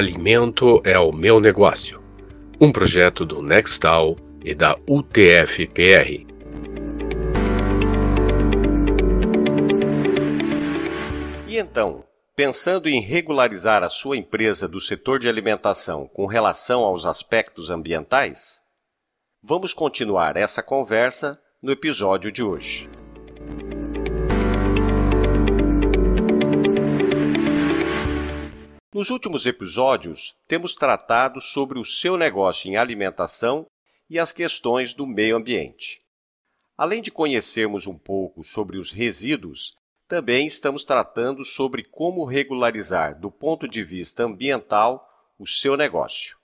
Alimento é o meu negócio. Um projeto do Nextal e da UTF-PR. E então, pensando em regularizar a sua empresa do setor de alimentação com relação aos aspectos ambientais? Vamos continuar essa conversa no episódio de hoje. Nos últimos episódios, temos tratado sobre o seu negócio em alimentação e as questões do meio ambiente. Além de conhecermos um pouco sobre os resíduos, também estamos tratando sobre como regularizar, do ponto de vista ambiental, o seu negócio.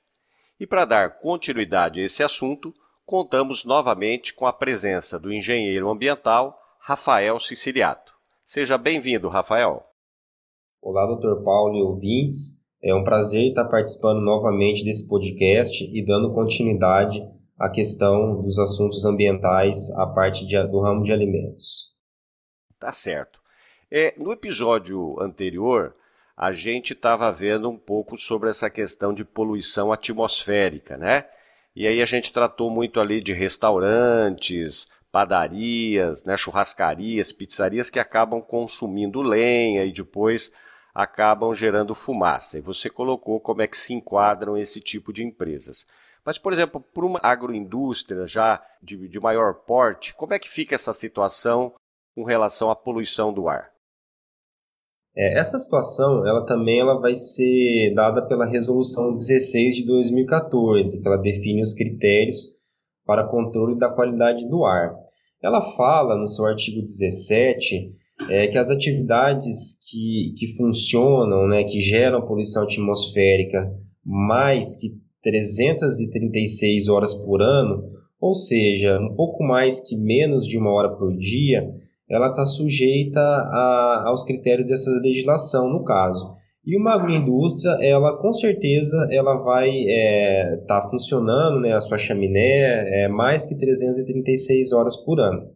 E para dar continuidade a esse assunto, contamos novamente com a presença do engenheiro ambiental Rafael Siciliato. Seja bem-vindo, Rafael. Olá, Dr. Paulo e ouvintes. É um prazer estar participando novamente desse podcast e dando continuidade à questão dos assuntos ambientais à parte de, do ramo de alimentos. Tá certo. É, no episódio anterior, a gente estava vendo um pouco sobre essa questão de poluição atmosférica, né? E aí a gente tratou muito ali de restaurantes, padarias, né, churrascarias, pizzarias que acabam consumindo lenha e depois acabam gerando fumaça. E você colocou como é que se enquadram esse tipo de empresas. Mas, por exemplo, para uma agroindústria já de, de maior porte, como é que fica essa situação com relação à poluição do ar? É, essa situação, ela também ela vai ser dada pela Resolução 16 de 2014, que ela define os critérios para controle da qualidade do ar. Ela fala no seu artigo 17 é que as atividades que, que funcionam, né, que geram poluição atmosférica mais que 336 horas por ano, ou seja, um pouco mais que menos de uma hora por dia, ela está sujeita a, aos critérios dessa legislação, no caso. E uma agroindústria, ela com certeza ela vai estar é, tá funcionando, né, a sua chaminé, é, mais que 336 horas por ano.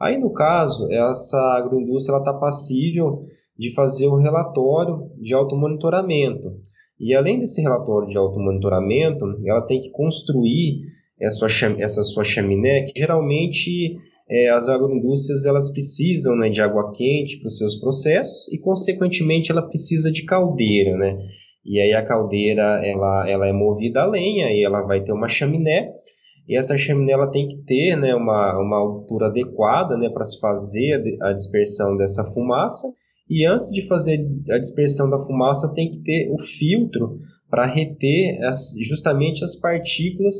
Aí, no caso, essa agroindústria está passível de fazer o relatório de automonitoramento. E além desse relatório de automonitoramento, ela tem que construir essa sua, essa sua chaminé, que geralmente é, as agroindústrias elas precisam né, de água quente para os seus processos e, consequentemente, ela precisa de caldeira. Né? E aí a caldeira ela, ela é movida a lenha e ela vai ter uma chaminé e essa chaminé ela tem que ter né, uma, uma altura adequada né, para se fazer a dispersão dessa fumaça. E antes de fazer a dispersão da fumaça, tem que ter o filtro para reter as, justamente as partículas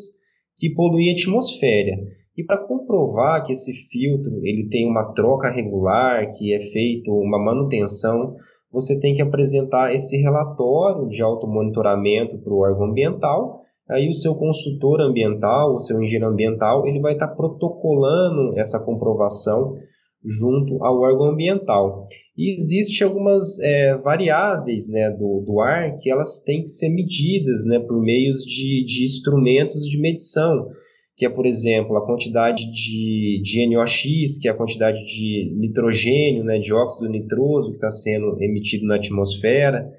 que poluem a atmosfera. E para comprovar que esse filtro ele tem uma troca regular, que é feito uma manutenção, você tem que apresentar esse relatório de automonitoramento para o órgão ambiental aí o seu consultor ambiental, o seu engenheiro ambiental, ele vai estar protocolando essa comprovação junto ao órgão ambiental. E existem algumas é, variáveis né, do, do ar que elas têm que ser medidas né, por meios de, de instrumentos de medição, que é, por exemplo, a quantidade de, de NOx, que é a quantidade de nitrogênio, né, dióxido nitroso que está sendo emitido na atmosfera,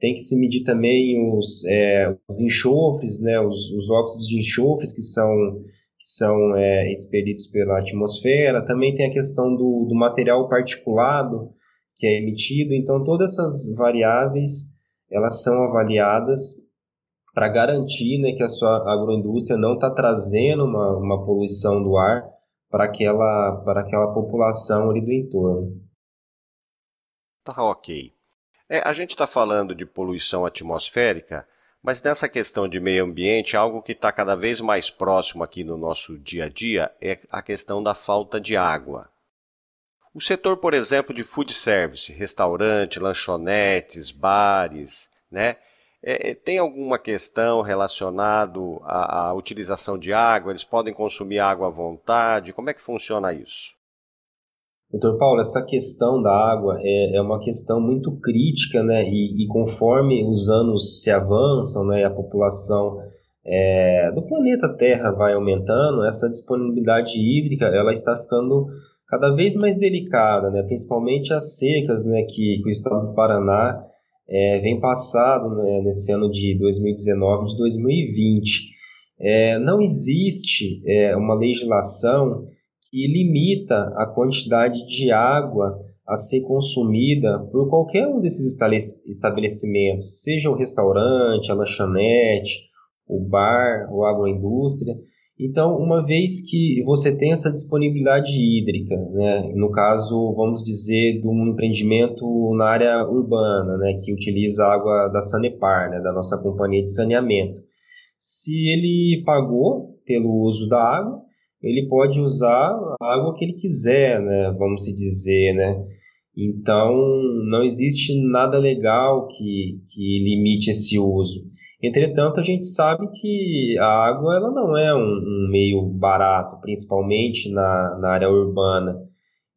tem que se medir também os, é, os enxofres, né, os, os, óxidos de enxofres que são, que são é, expelidos pela atmosfera. Também tem a questão do, do material particulado que é emitido. Então, todas essas variáveis elas são avaliadas para garantir né, que a sua agroindústria não está trazendo uma, uma poluição do ar para aquela, para aquela população ali do entorno. Tá ok. É, a gente está falando de poluição atmosférica, mas nessa questão de meio ambiente, algo que está cada vez mais próximo aqui no nosso dia a dia é a questão da falta de água. O setor, por exemplo, de food service, restaurante, lanchonetes, bares, né? É, é tem alguma questão relacionada à, à utilização de água? Eles podem consumir água à vontade? Como é que funciona isso? Doutor Paulo, essa questão da água é, é uma questão muito crítica, né? E, e, conforme os anos se avançam, né, e a população é, do planeta Terra vai aumentando, essa disponibilidade hídrica ela está ficando cada vez mais delicada, né? Principalmente as secas, né? Que, que o estado do Paraná é, vem passado né, nesse ano de 2019 de 2020. É, não existe é, uma legislação que limita a quantidade de água a ser consumida por qualquer um desses estabelecimentos, seja o restaurante, a lanchonete, o bar, ou a agroindústria. Então, uma vez que você tem essa disponibilidade hídrica, né, no caso, vamos dizer, de um empreendimento na área urbana, né, que utiliza água da Sanepar, né, da nossa companhia de saneamento, se ele pagou pelo uso da água, ele pode usar a água que ele quiser, né, vamos dizer, né. Então, não existe nada legal que, que limite esse uso. Entretanto, a gente sabe que a água ela não é um, um meio barato, principalmente na, na área urbana.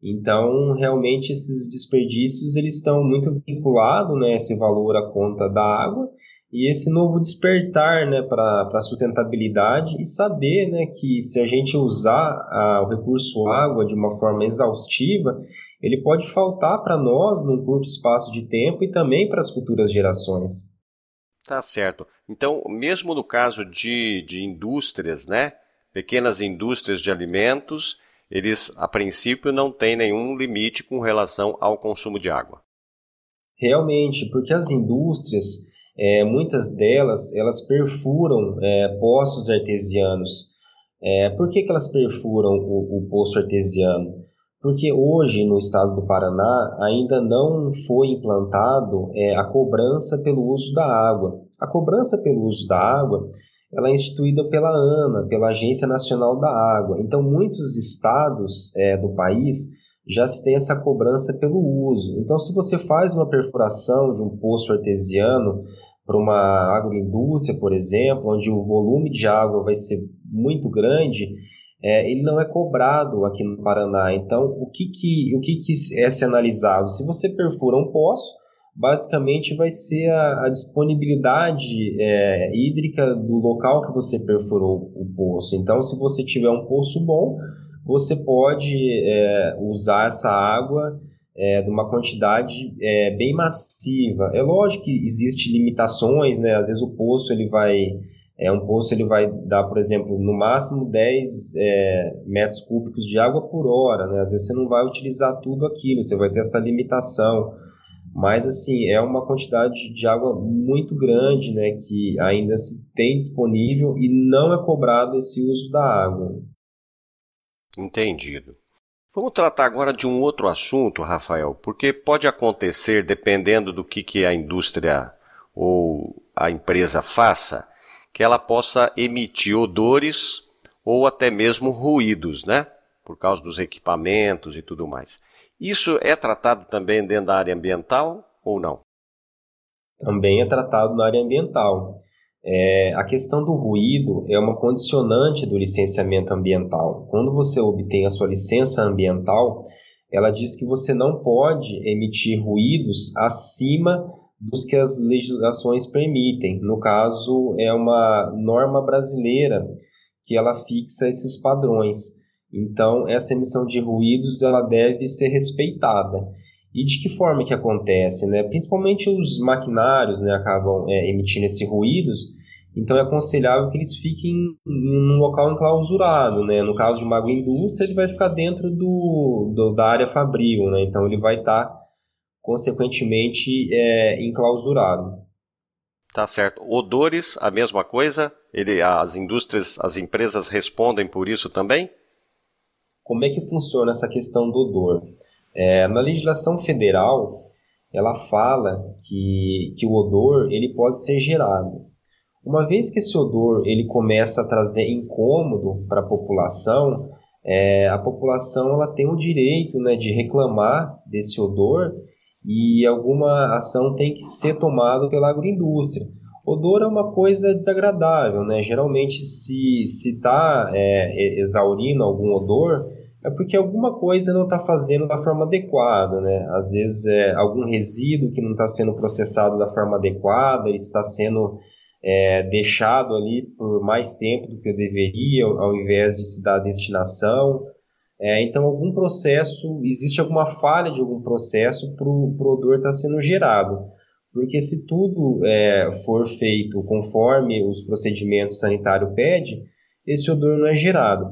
Então, realmente, esses desperdícios eles estão muito vinculados, né, esse valor à conta da água e esse novo despertar né, para a sustentabilidade e saber né, que se a gente usar a, o recurso água de uma forma exaustiva, ele pode faltar para nós num curto espaço de tempo e também para as futuras gerações. Tá certo. Então, mesmo no caso de, de indústrias, né? Pequenas indústrias de alimentos, eles, a princípio, não têm nenhum limite com relação ao consumo de água. Realmente, porque as indústrias, é, muitas delas, elas perfuram é, poços artesianos. É, por que, que elas perfuram o, o poço artesiano? Porque hoje no estado do Paraná ainda não foi implantado é, a cobrança pelo uso da água. A cobrança pelo uso da água ela é instituída pela ANA, pela Agência Nacional da Água. Então, muitos estados é, do país já se tem essa cobrança pelo uso. Então, se você faz uma perfuração de um poço artesiano para uma agroindústria, por exemplo, onde o volume de água vai ser muito grande, é, ele não é cobrado aqui no Paraná. Então, o que, que, o que, que é se analisado? Se você perfura um poço, basicamente vai ser a, a disponibilidade é, hídrica do local que você perfurou o poço. Então, se você tiver um poço bom, você pode é, usar essa água é, de uma quantidade é, bem massiva. É lógico que existem limitações, né? Às vezes o poço ele vai é, um poço ele vai dar, por exemplo, no máximo 10 é, metros cúbicos de água por hora, né? Às vezes você não vai utilizar tudo aquilo, você vai ter essa limitação. Mas, assim, é uma quantidade de água muito grande, né? Que ainda se tem disponível e não é cobrado esse uso da água. Entendido. Vamos tratar agora de um outro assunto, Rafael, porque pode acontecer, dependendo do que, que a indústria ou a empresa faça, que ela possa emitir odores ou até mesmo ruídos, né? Por causa dos equipamentos e tudo mais. Isso é tratado também dentro da área ambiental ou não? Também é tratado na área ambiental. É, a questão do ruído é uma condicionante do licenciamento ambiental. Quando você obtém a sua licença ambiental, ela diz que você não pode emitir ruídos acima dos que as legislações permitem. No caso, é uma norma brasileira que ela fixa esses padrões. Então, essa emissão de ruídos ela deve ser respeitada. E de que forma que acontece? Né? Principalmente os maquinários né, acabam é, emitindo esses ruídos, então é aconselhável que eles fiquem em um local enclausurado. Né? No caso de uma agroindústria, ele vai ficar dentro do, do da área fabril, né? então ele vai estar tá consequentemente é, enclausurado. Tá certo. Odores, a mesma coisa? Ele, as indústrias, as empresas respondem por isso também? Como é que funciona essa questão do odor? É, na legislação federal, ela fala que, que o odor ele pode ser gerado. Uma vez que esse odor ele começa a trazer incômodo para a população, é, a população ela tem o direito né, de reclamar desse odor e alguma ação tem que ser tomada pela agroindústria. Odor é uma coisa desagradável, né? Geralmente, se está é, exaurindo algum odor, é porque alguma coisa não está fazendo da forma adequada, né? Às vezes é algum resíduo que não está sendo processado da forma adequada, ele está sendo é, deixado ali por mais tempo do que deveria, ao invés de se dar destinação. É, então, algum processo, existe alguma falha de algum processo para o odor estar tá sendo gerado. porque se tudo é, for feito conforme os procedimentos sanitários pedem, esse odor não é gerado.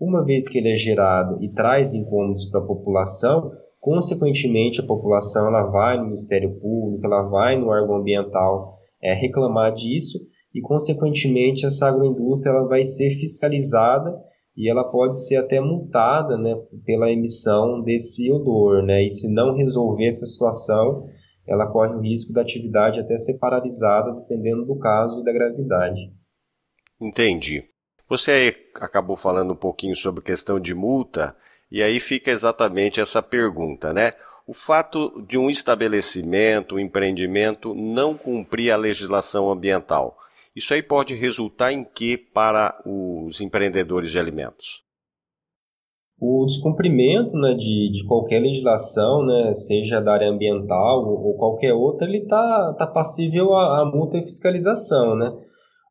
Uma vez que ele é gerado e traz incômodos para a população, consequentemente a população ela vai no Ministério Público, ela vai no órgão ambiental é, reclamar disso e consequentemente essa agroindústria ela vai ser fiscalizada e ela pode ser até multada né, pela emissão desse odor. Né? E se não resolver essa situação, ela corre o risco da atividade até ser paralisada, dependendo do caso e da gravidade. Entendi. Você acabou falando um pouquinho sobre questão de multa, e aí fica exatamente essa pergunta, né? O fato de um estabelecimento, um empreendimento não cumprir a legislação ambiental, isso aí pode resultar em que para os empreendedores de alimentos? O descumprimento né, de, de qualquer legislação, né, seja da área ambiental ou, qualquer outra, ele está tá passível a, multa e fiscalização. Né?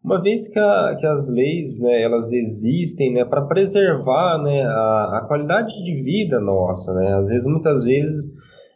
Uma vez que, a, que as leis né, elas existem né, para preservar né, a, a qualidade de vida nossa, né? às vezes, muitas vezes,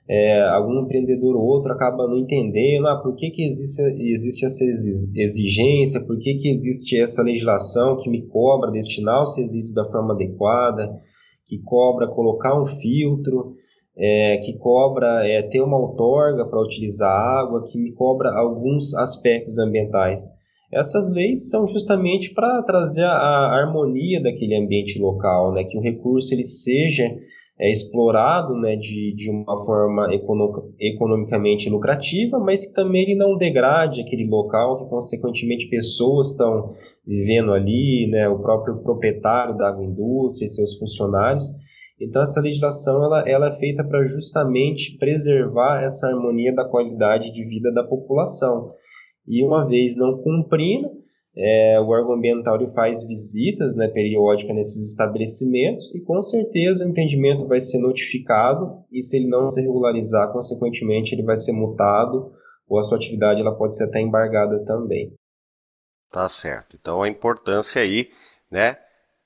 é, algum empreendedor ou outro acaba não entendendo ah, por que, que existe, existe essa exigência, por que, que existe essa legislação que me cobra destinar os resíduos da forma adequada, que cobra colocar um filtro, é, que cobra é, ter uma outorga para utilizar água, que me cobra alguns aspectos ambientais. Essas leis são justamente para trazer a, a harmonia daquele ambiente local, né, que o recurso ele seja é explorado né, de, de uma forma economicamente lucrativa, mas que também ele não degrade aquele local, que consequentemente pessoas estão vivendo ali, né, o próprio proprietário da agroindústria e seus funcionários. Então essa legislação ela, ela é feita para justamente preservar essa harmonia da qualidade de vida da população. E uma vez não cumprindo, é, o órgão ambiental ele faz visitas né, periódicas nesses estabelecimentos e com certeza o empreendimento vai ser notificado e se ele não se regularizar, consequentemente ele vai ser multado ou a sua atividade ela pode ser até embargada também. Tá certo. Então a importância aí, né,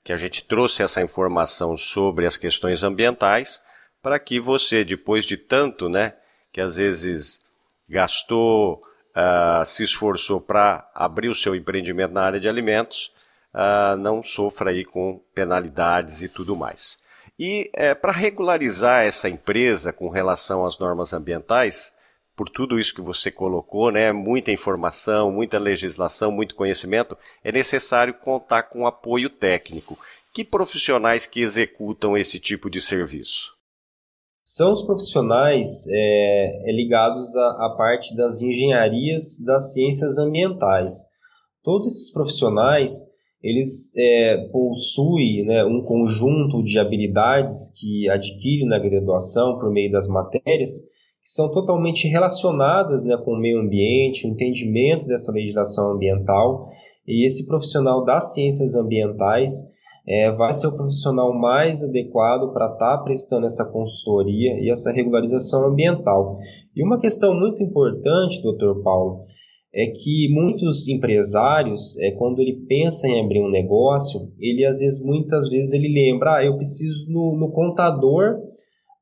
que a gente trouxe essa informação sobre as questões ambientais para que você, depois de tanto, né, que às vezes gastou uh, se esforçou para abrir o seu empreendimento na área de alimentos, uh, não sofra aí com penalidades e tudo mais. E uh, para regularizar essa empresa com relação às normas ambientais, por tudo isso que você colocou, né, muita informação, muita legislação, muito conhecimento, é necessário contar com apoio técnico. Que profissionais que executam esse tipo de serviço? São os profissionais é, é, ligados à, à, parte das engenharias das ciências ambientais. Todos esses profissionais eles é, possuem né, um conjunto de habilidades que adquirem na graduação por meio das matérias que são totalmente relacionadas né, com o meio ambiente, o entendimento dessa legislação ambiental. E esse profissional das ciências ambientais é, vai ser o profissional mais adequado para estar tá prestando essa consultoria e essa regularização ambiental. E uma questão muito importante, doutor Paulo, é que muitos empresários, é, quando ele pensa em abrir um negócio, ele às vezes, muitas vezes, ele lembra, ah, eu preciso no, no contador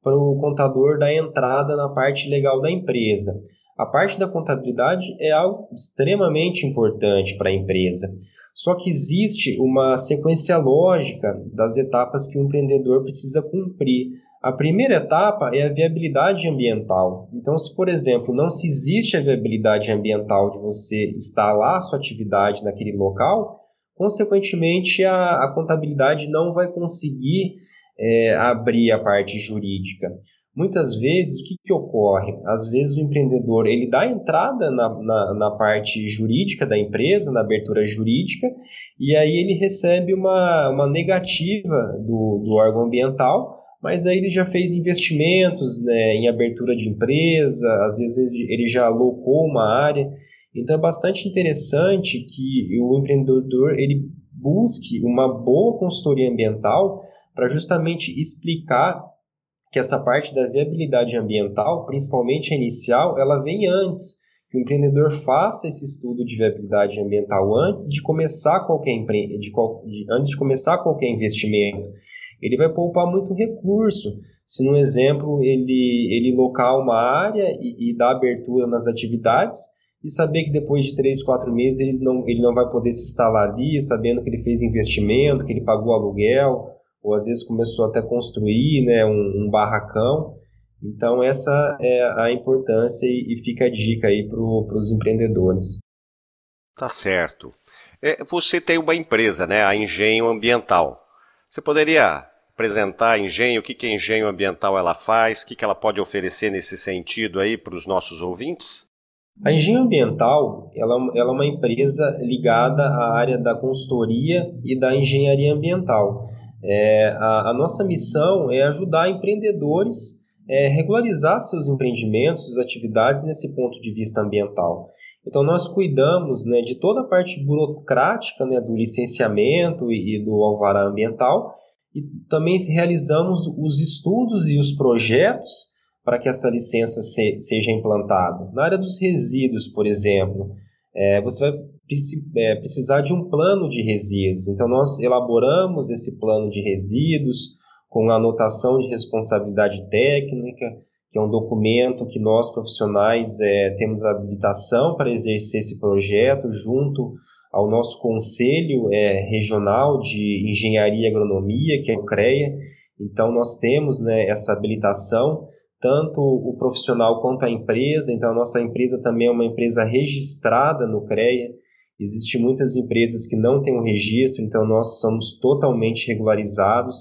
para o contador da entrada na parte legal da empresa. A parte da contabilidade é algo extremamente importante para a empresa. Só que existe uma sequência lógica das etapas que o empreendedor precisa cumprir. A primeira etapa é a viabilidade ambiental. Então, se por exemplo não se existe a viabilidade ambiental de você instalar a sua atividade naquele local, consequentemente a, a contabilidade não vai conseguir é, abrir a parte jurídica. Muitas vezes, o que, que ocorre? Às vezes o empreendedor ele dá entrada na, na, na, parte jurídica da empresa, na abertura jurídica, e aí ele recebe uma, uma negativa do, do órgão ambiental, mas aí ele já fez investimentos né, em abertura de empresa, às vezes ele já alocou uma área. Então é bastante interessante que o empreendedor ele busque uma boa consultoria ambiental para justamente explicar que essa parte da viabilidade ambiental, principalmente a inicial, ela vem antes. Que o empreendedor faça esse estudo de viabilidade ambiental antes de começar qualquer empre... de, de, antes de começar qualquer investimento. Ele vai poupar muito recurso. se no exemplo ele, ele locar uma área e, e dar abertura nas atividades e saber que depois de três, quatro meses eles não, ele não vai poder se instalar ali, sabendo que ele fez investimento, que ele pagou aluguel, ou às vezes começou até a construir né, um, um barracão. Então essa é a importância e, e fica a dica aí para os empreendedores. Tá certo. É, você tem uma empresa, né, a Engenho Ambiental. Você poderia apresentar a Engenho, o que, que a Engenho Ambiental ela faz, o que, que ela pode oferecer nesse sentido aí para os nossos ouvintes? A Engenho Ambiental ela, ela é uma empresa ligada à área da consultoria e da engenharia ambiental. É, a, a, nossa missão é ajudar empreendedores a é, regularizar seus empreendimentos, suas atividades nesse ponto de vista ambiental. Então, nós cuidamos né, de toda a parte burocrática né, do licenciamento e, e do alvará ambiental e também realizamos os estudos e os projetos para que essa licença se, seja implantada. Na área dos resíduos, por exemplo, é, você vai precisar de um plano de resíduos. Então, nós elaboramos esse plano de resíduos com a anotação de responsabilidade técnica, que é um documento que nós profissionais é, temos habilitação para exercer esse projeto junto ao nosso Conselho é, Regional de Engenharia e Agronomia, que é o CREA. Então, nós temos né, essa habilitação, tanto o profissional quanto a empresa. Então, a nossa empresa também é uma empresa registrada no CREA. Existem muitas empresas que não têm um registro, então nós somos totalmente regularizados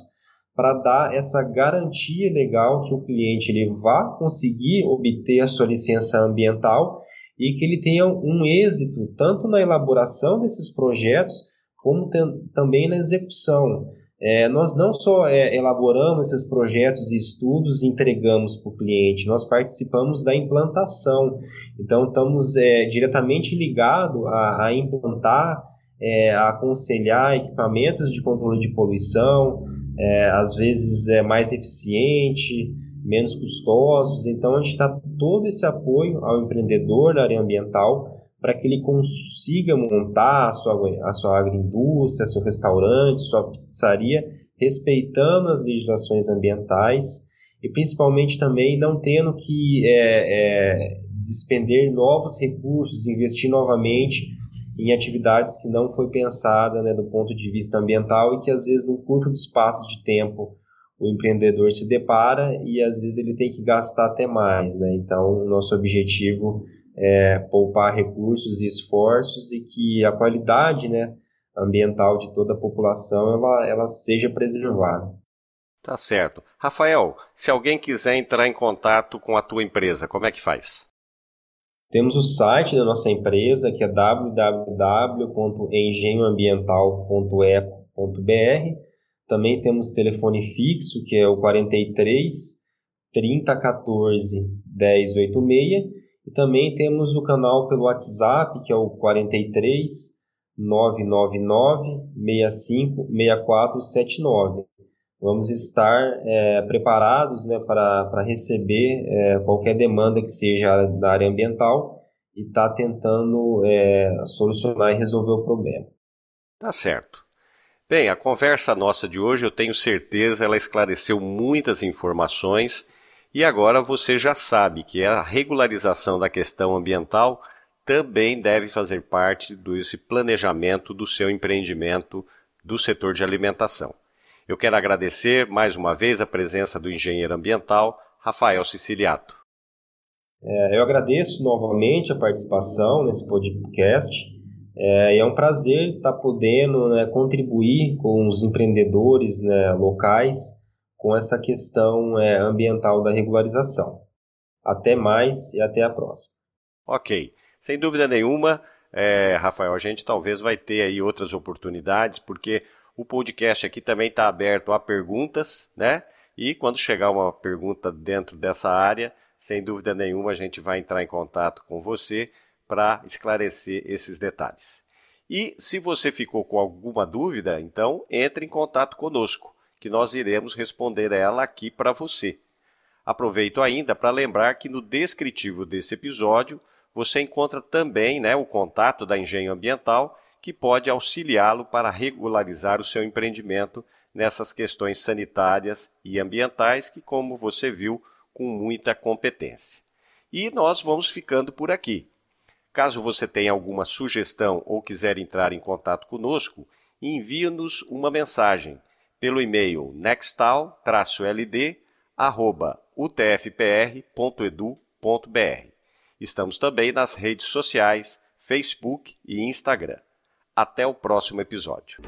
para dar essa garantia legal que o cliente ele vá conseguir obter a sua licença ambiental e que ele tenha um êxito tanto na elaboração desses projetos como também na execução. É, nós não só é, elaboramos esses projetos e estudos e entregamos para o cliente, nós participamos da implantação. Então, estamos é, diretamente ligados a, a implantar, é, a aconselhar equipamentos de controle de poluição, é, às vezes é mais eficiente, menos custosos. Então, a gente dá todo esse apoio ao empreendedor na área ambiental para que ele consiga montar a sua, a sua agroindústria, seu restaurante, sua pizzaria, respeitando as legislações ambientais e principalmente também não tendo que é, é, despender novos recursos, investir novamente em atividades que não foi pensada né, do ponto de vista ambiental e que às vezes num curto espaço de tempo o empreendedor se depara e às vezes ele tem que gastar até mais, né? Então, nosso objetivo é poupar recursos e esforços e que a qualidade, né, ambiental de toda a população ela, ela seja preservada. Tá certo. Rafael, se alguém quiser entrar em contato com a tua empresa, como é que faz? Temos o site da nossa empresa, que é www.engenhoambiental.eco.br. Também temos telefone fixo, que é o 43 30 14 10 86. E também temos o canal pelo WhatsApp, que é o 43 999 65 6479 vamos estar é, preparados né, para receber é, qualquer demanda que seja da área ambiental e estar tá tentando é, solucionar e resolver o problema. Tá certo. Bem, a conversa nossa de hoje, eu tenho certeza, ela esclareceu muitas informações e agora você já sabe que a regularização da questão ambiental também deve fazer parte desse planejamento do seu empreendimento do setor de alimentação. Eu quero agradecer mais uma vez a presença do engenheiro ambiental Rafael Siciliato. É, eu agradeço novamente a participação nesse podcast. É, é um prazer estar podendo né, contribuir com os empreendedores né, locais com essa questão é, ambiental da regularização. Até mais e até a próxima. Ok, sem dúvida nenhuma, é, Rafael, a gente talvez vai ter aí outras oportunidades, porque o podcast aqui também está aberto a perguntas, né? E quando chegar uma pergunta dentro dessa área, sem dúvida nenhuma a gente vai entrar em contato com você para esclarecer esses detalhes. E se você ficou com alguma dúvida, então entre em contato conosco, que nós iremos responder ela aqui para você. Aproveito ainda para lembrar que no descritivo desse episódio você encontra também né, o contato da Engenho Ambiental que pode auxiliá-lo para regularizar o seu empreendimento nessas questões sanitárias e ambientais que, como você viu, com muita competência. E nós vamos ficando por aqui. Caso você tenha alguma sugestão ou quiser entrar em contato conosco, envie-nos uma mensagem pelo e-mail nextal-ld@utfpr.edu.br. Estamos também nas redes sociais, Facebook e Instagram. Até o próximo episódio.